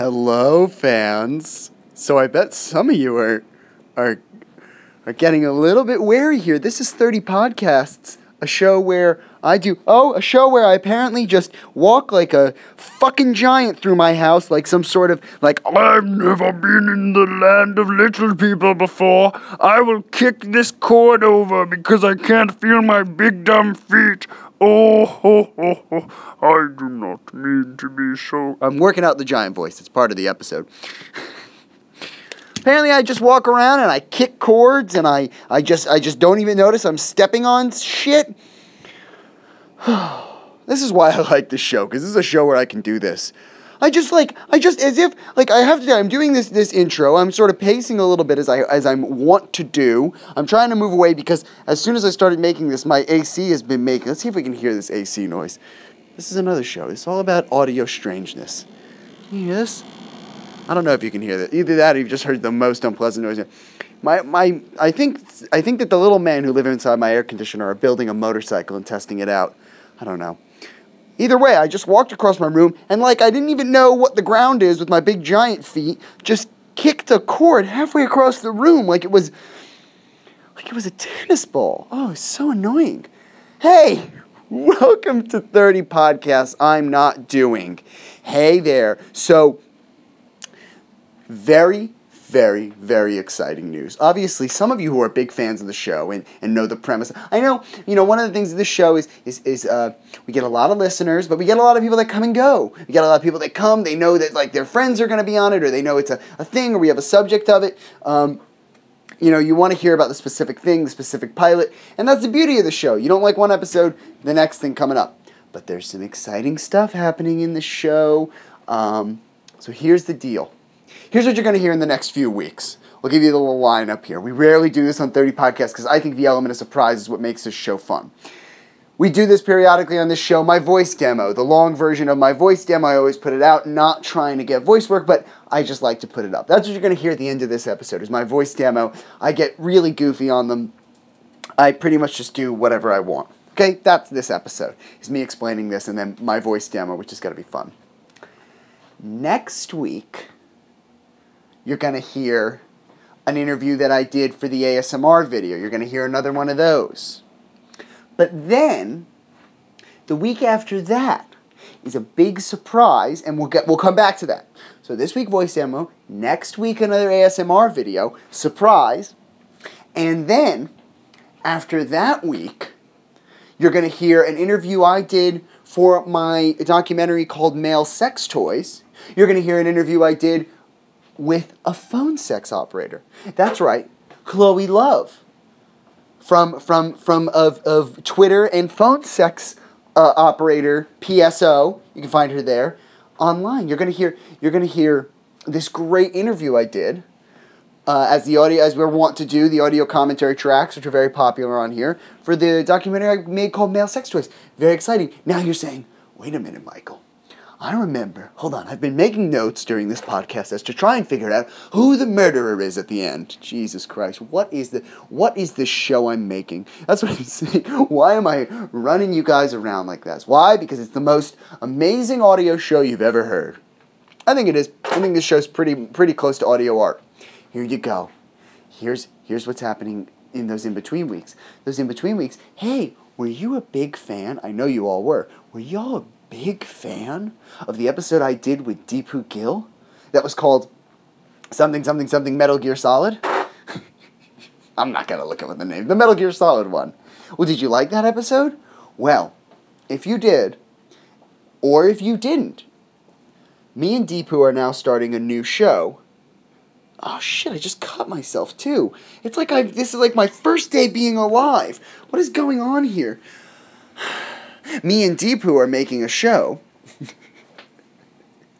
Hello, fans. So I bet some of you are are are getting a little bit wary here. This is 30 podcasts, a show where I do oh, a show where I apparently just walk like a fucking giant through my house like some sort of like I've never been in the land of little people before. I will kick this cord over because I can't feel my big dumb feet. Oh, ho, ho, ho. I do not mean to be so. I'm working out the giant voice. It's part of the episode. Apparently, I just walk around and I kick cords and I, I just I just don't even notice I'm stepping on shit. this is why I like this show because this is a show where I can do this. I just like I just as if like I have to I'm doing this this intro. I'm sort of pacing a little bit as I as I want to do. I'm trying to move away because as soon as I started making this, my AC has been making. Let's see if we can hear this AC noise. This is another show. It's all about audio strangeness. This? I don't know if you can hear that. Either that or you've just heard the most unpleasant noise. My, my, I think, I think that the little men who live inside my air conditioner are building a motorcycle and testing it out. I don't know. Either way, I just walked across my room and, like, I didn't even know what the ground is with my big giant feet. Just kicked a cord halfway across the room like it was, like it was a tennis ball. Oh, it's so annoying. Hey, welcome to 30 Podcasts I'm Not Doing. Hey there. So, very, very, very exciting news. Obviously, some of you who are big fans of the show and, and know the premise. I know, you know, one of the things of this show is is, is uh, we get a lot of listeners, but we get a lot of people that come and go. We get a lot of people that come, they know that like their friends are going to be on it, or they know it's a, a thing, or we have a subject of it. Um, you know, you want to hear about the specific thing, the specific pilot, and that's the beauty of the show. You don't like one episode, the next thing coming up. But there's some exciting stuff happening in the show. Um, so here's the deal. Here's what you're going to hear in the next few weeks. We'll give you the little lineup here. We rarely do this on 30 podcasts because I think the element of surprise is what makes this show fun. We do this periodically on this show. My voice demo, the long version of my voice demo, I always put it out, not trying to get voice work, but I just like to put it up. That's what you're going to hear at the end of this episode is my voice demo. I get really goofy on them. I pretty much just do whatever I want. Okay, that's this episode. Is me explaining this and then my voice demo, which is going to be fun. Next week, you're going to hear an interview that I did for the ASMR video. You're going to hear another one of those. But then, the week after that is a big surprise, and we'll get we'll come back to that. So this week voice demo, next week another ASMR video, surprise, and then after that week, you're going to hear an interview I did for my documentary called Male Sex Toys. You're going to hear an interview I did with a phone sex operator. That's right, Chloe Love from from from of, of Twitter and phone sex uh, operator PSO. You can find her there online. You're gonna hear you're gonna hear this great interview I did. Uh, as the audio, as we're wont to do, the audio commentary tracks, which are very popular on here, for the documentary I made called Male Sex Toys. Very exciting. Now you're saying, wait a minute, Michael. I remember. Hold on. I've been making notes during this podcast as to try and figure out who the murderer is at the end. Jesus Christ. What is the what is this show I'm making? That's what I'm saying. Why am I running you guys around like this? Why? Because it's the most amazing audio show you've ever heard. I think it is. I think this show's pretty pretty close to audio art. Here you go. Here's here's what's happening in those in between weeks. Those in between weeks. Hey, were you a big fan? I know you all were. Were y'all a big fan of the episode I did with Deepu Gill that was called something something something Metal Gear Solid. I'm not gonna look up the name. The Metal Gear Solid one. Well, did you like that episode? Well, if you did, or if you didn't, me and Deepu are now starting a new show. Oh shit, I just cut myself too. It's like I this is like my first day being alive. What is going on here? me and Deepu are making a show.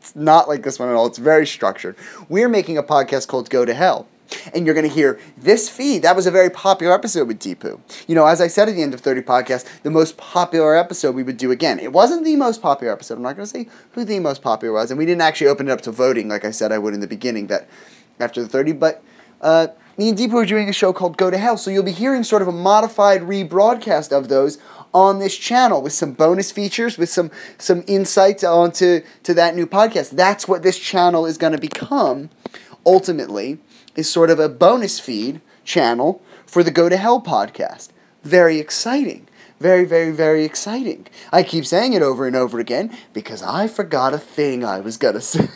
it's not like this one at all. It's very structured. We're making a podcast called Go to Hell. And you're going to hear this feed. That was a very popular episode with Deepu. You know, as I said at the end of 30 Podcast, the most popular episode we would do again. It wasn't the most popular episode. I'm not going to say who the most popular was. And we didn't actually open it up to voting like I said I would in the beginning that after the 30. But uh, me and Deepu are doing a show called Go to Hell. So you'll be hearing sort of a modified rebroadcast of those on this channel with some bonus features, with some some insights onto to that new podcast. That's what this channel is going to become ultimately is sort of a bonus feed channel for the Go to Hell podcast. Very exciting. Very, very, very exciting. I keep saying it over and over again because I forgot a thing I was going to say.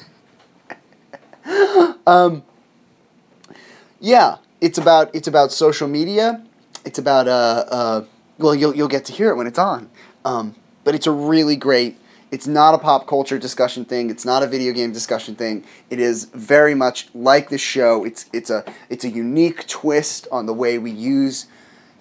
um, yeah, it's about it's about social media. It's about uh, uh well you'll you'll get to hear it when it's on. Um, but it's a really great. It's not a pop culture discussion thing. It's not a video game discussion thing. It is very much like the show. It's it's a it's a unique twist on the way we use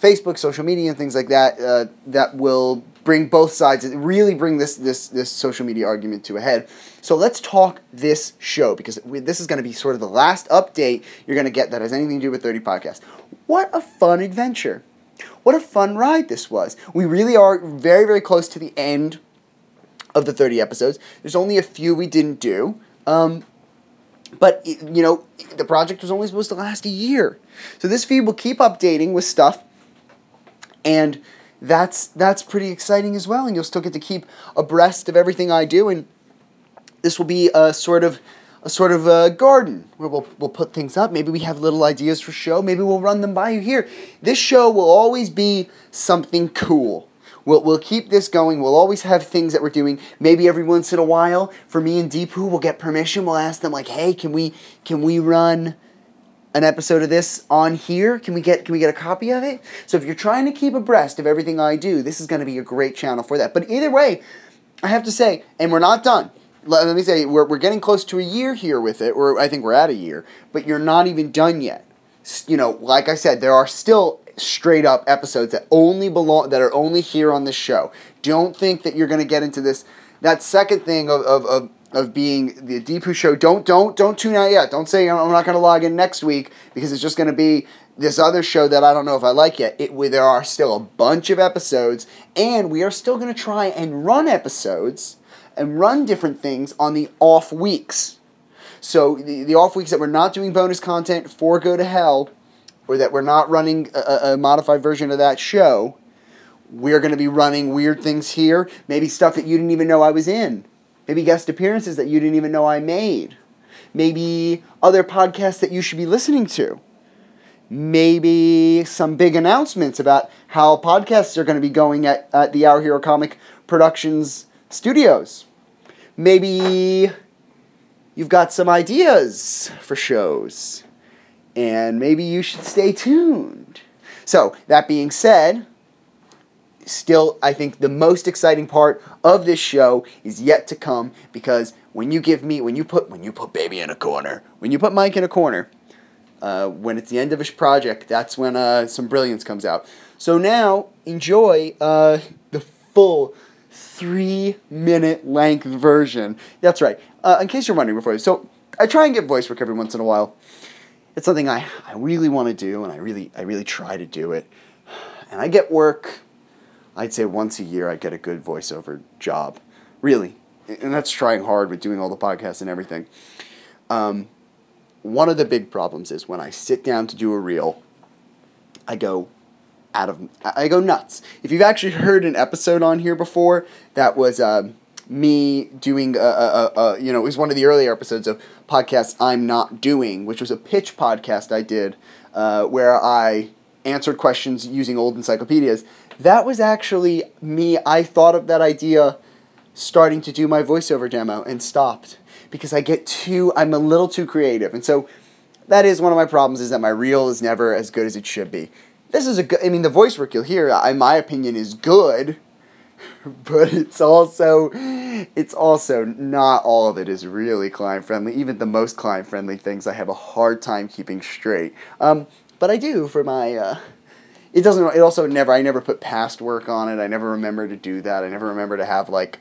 Facebook, social media, and things like that. Uh, that will bring both sides really bring this this this social media argument to a head. So let's talk this show because we, this is going to be sort of the last update you're going to get that has anything to do with 30 podcasts. What a fun adventure. What a fun ride this was. We really are very very close to the end of the 30 episodes. There's only a few we didn't do. Um, but you know, the project was only supposed to last a year. So this feed will keep updating with stuff and that's that's pretty exciting as well and you'll still get to keep abreast of everything I do and this will be a sort of a sort of a garden where we'll, we'll put things up. Maybe we have little ideas for show. Maybe we'll run them by you here. This show will always be something cool. We'll, we'll keep this going. We'll always have things that we're doing. Maybe every once in a while, for me and Deepu, we'll get permission. We'll ask them like, "Hey, can we can we run an episode of this on here? Can we get can we get a copy of it? So if you're trying to keep abreast of everything I do, this is going to be a great channel for that. But either way, I have to say, and we're not done. Let, me say, we're, we're getting close to a year here with it, or I think we're at a year, but you're not even done yet. You know, like I said, there are still straight up episodes that only belong that are only here on this show. Don't think that you're going to get into this that second thing of, of, of of being the Deepu show. Don't don't don't tune out yet. Don't say I'm not going to log in next week because it's just going to be this other show that I don't know if I like yet. It there are still a bunch of episodes, and we are still going to try and run episodes and run different things on the off weeks. So the, the off weeks that we're not doing bonus content for Go to Hell, or that we're not running a, a modified version of that show, we're going to be running weird things here. Maybe stuff that you didn't even know I was in Maybe guest appearances that you didn't even know I made. Maybe other podcasts that you should be listening to. Maybe some big announcements about how podcasts are going to be going at, at the Our Hero Comic Productions studios. Maybe you've got some ideas for shows. And maybe you should stay tuned. So, that being said, still, I think the most exciting part of this show is yet to come because when you give me, when you put, when you put baby in a corner, when you put Mike in a corner, uh, when it's the end of his project, that's when uh, some brilliance comes out. So now enjoy uh, the full three minute length version. That's right. Uh, in case you're wondering before, so I try and get voice work every once in a while. It's something I, I really want to do, and I really I really try to do it. And I get work I'd say once a year I get a good voiceover job, really, and that's trying hard with doing all the podcasts and everything. Um, one of the big problems is when I sit down to do a reel, I go out of I go nuts. If you've actually heard an episode on here before, that was uh, me doing a, a, a, you know it was one of the earlier episodes of podcasts I'm not doing, which was a pitch podcast I did uh, where I answered questions using old encyclopedias that was actually me. I thought of that idea starting to do my voiceover demo and stopped because I get too, I'm a little too creative. And so that is one of my problems is that my reel is never as good as it should be. This is a good, I mean, the voice work you'll hear, in my opinion, is good, but it's also, it's also not all of it is really client friendly. Even the most client friendly things I have a hard time keeping straight. Um, but I do for my, uh, it doesn't it also never i never put past work on it i never remember to do that i never remember to have like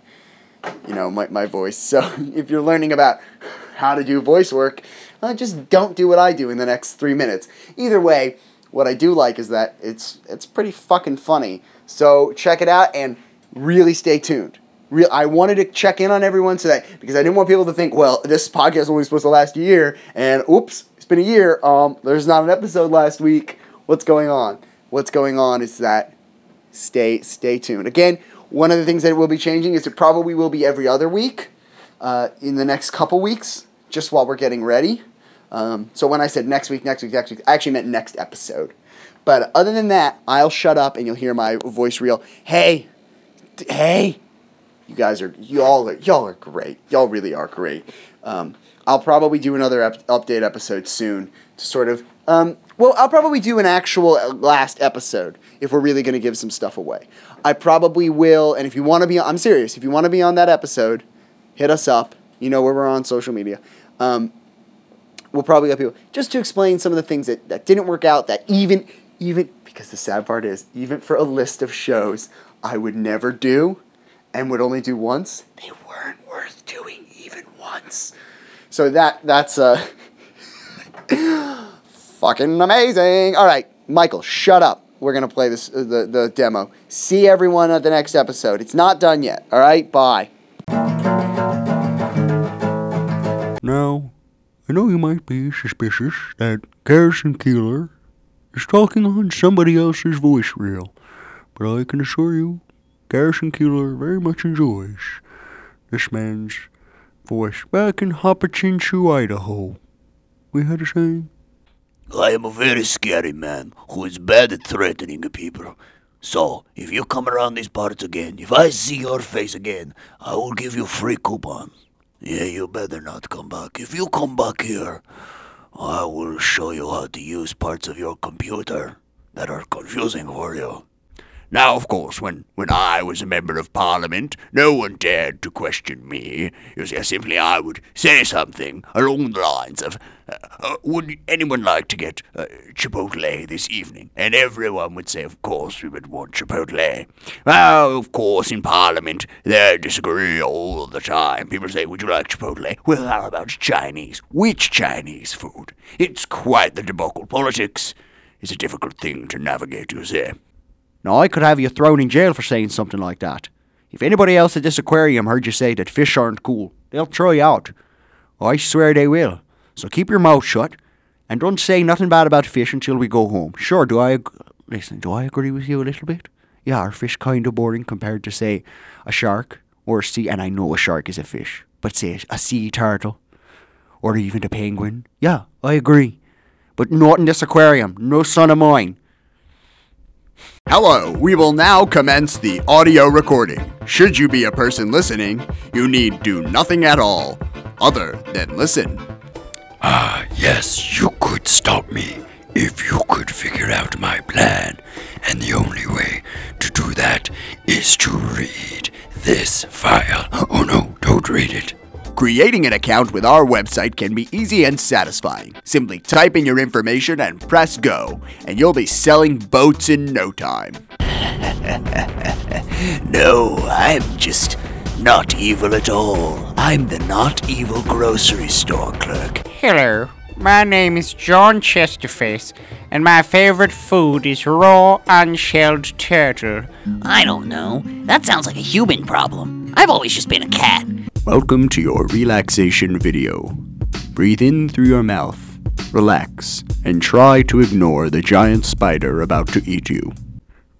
you know my, my voice so if you're learning about how to do voice work uh, just don't do what i do in the next three minutes either way what i do like is that it's it's pretty fucking funny so check it out and really stay tuned Real, I wanted to check in on everyone today because I didn't want people to think, well, this podcast was only supposed to last a year, and oops, it's been a year. Um, there's not an episode last week. What's going on? what's going on is that stay stay tuned. Again, one of the things that will be changing is it probably will be every other week uh, in the next couple weeks, just while we're getting ready. Um, so when I said next week, next week, next week, I actually meant next episode. But other than that, I'll shut up and you'll hear my voice reel. Hey, d- hey, you guys are y'all are y'all are great. Y'all really are great. Um, I'll probably do another ep- update episode soon to sort of. Um, well, I'll probably do an actual uh, last episode if we're really going to give some stuff away. I probably will, and if you want to be, I'm serious. If you want to be on that episode, hit us up. You know where we're on social media. Um, we'll probably get people just to explain some of the things that, that didn't work out. That even even because the sad part is even for a list of shows I would never do and would only do once, they weren't worth doing even once. So that that's uh fucking amazing. All right, Michael, shut up. We're gonna play this uh, the the demo. See everyone at the next episode. It's not done yet. All right, bye. Now, I know you might be suspicious that Garrison Keillor is talking on somebody else's voice reel, but I can assure you, Garrison Keillor very much enjoys this man's voice. Back in Hopatchinchu, Idaho, we had a saying. I am a very scary man who is bad at threatening people. So, if you come around these parts again, if I see your face again, I will give you free coupon. Yeah, you better not come back. If you come back here, I will show you how to use parts of your computer that are confusing for you. Now, of course, when, when I was a member of parliament, no one dared to question me. You see, simply I would say something along the lines of, uh, uh, Would anyone like to get uh, Chipotle this evening? And everyone would say, Of course, we would want Chipotle. Well, of course, in parliament, they disagree all the time. People say, Would you like Chipotle? Well, how about Chinese? Which Chinese food? It's quite the debacle. Politics is a difficult thing to navigate, you see. Now, I could have you thrown in jail for saying something like that. If anybody else at this aquarium heard you say that fish aren't cool, they'll throw you out. I swear they will. So keep your mouth shut and don't say nothing bad about fish until we go home. Sure, do I. Ag- Listen, do I agree with you a little bit? Yeah, are fish kind of boring compared to, say, a shark or a sea? And I know a shark is a fish, but say a sea turtle or even a penguin. Yeah, I agree. But not in this aquarium. No son of mine. Hello, we will now commence the audio recording. Should you be a person listening, you need do nothing at all other than listen. Ah, yes, you could stop me if you could figure out my plan. And the only way to do that is to read this file. Oh no, don't read it. Creating an account with our website can be easy and satisfying. Simply type in your information and press go, and you'll be selling boats in no time. No, I'm just not evil at all. I'm the not evil grocery store clerk. Hello, my name is John Chesterface, and my favorite food is raw, unshelled turtle. I don't know. That sounds like a human problem. I've always just been a cat. Welcome to your relaxation video. Breathe in through your mouth, relax, and try to ignore the giant spider about to eat you.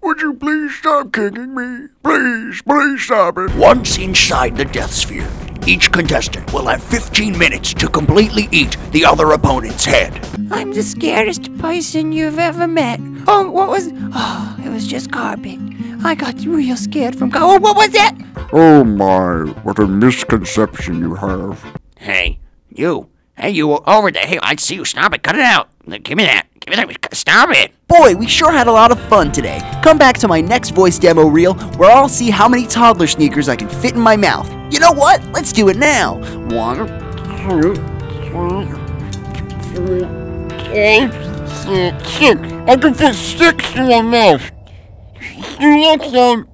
Would you please stop kicking me? Please, please stop it. Once inside the death sphere, each contestant will have 15 minutes to completely eat the other opponent's head. I'm the scariest person you've ever met. Oh, what was. Oh, it was just carpet. I got real scared from. Oh, what was that? Oh my, what a misconception you have. Hey, you. Hey, you over there. Hey, I see you. Stop it. Cut it out. Give me that. Give me that. Stop it. Boy, we sure had a lot of fun today. Come back to my next voice demo reel where I'll see how many toddler sneakers I can fit in my mouth. You know what? Let's do it now. One, two, three, Six. I can fit six in my mouth. You want some?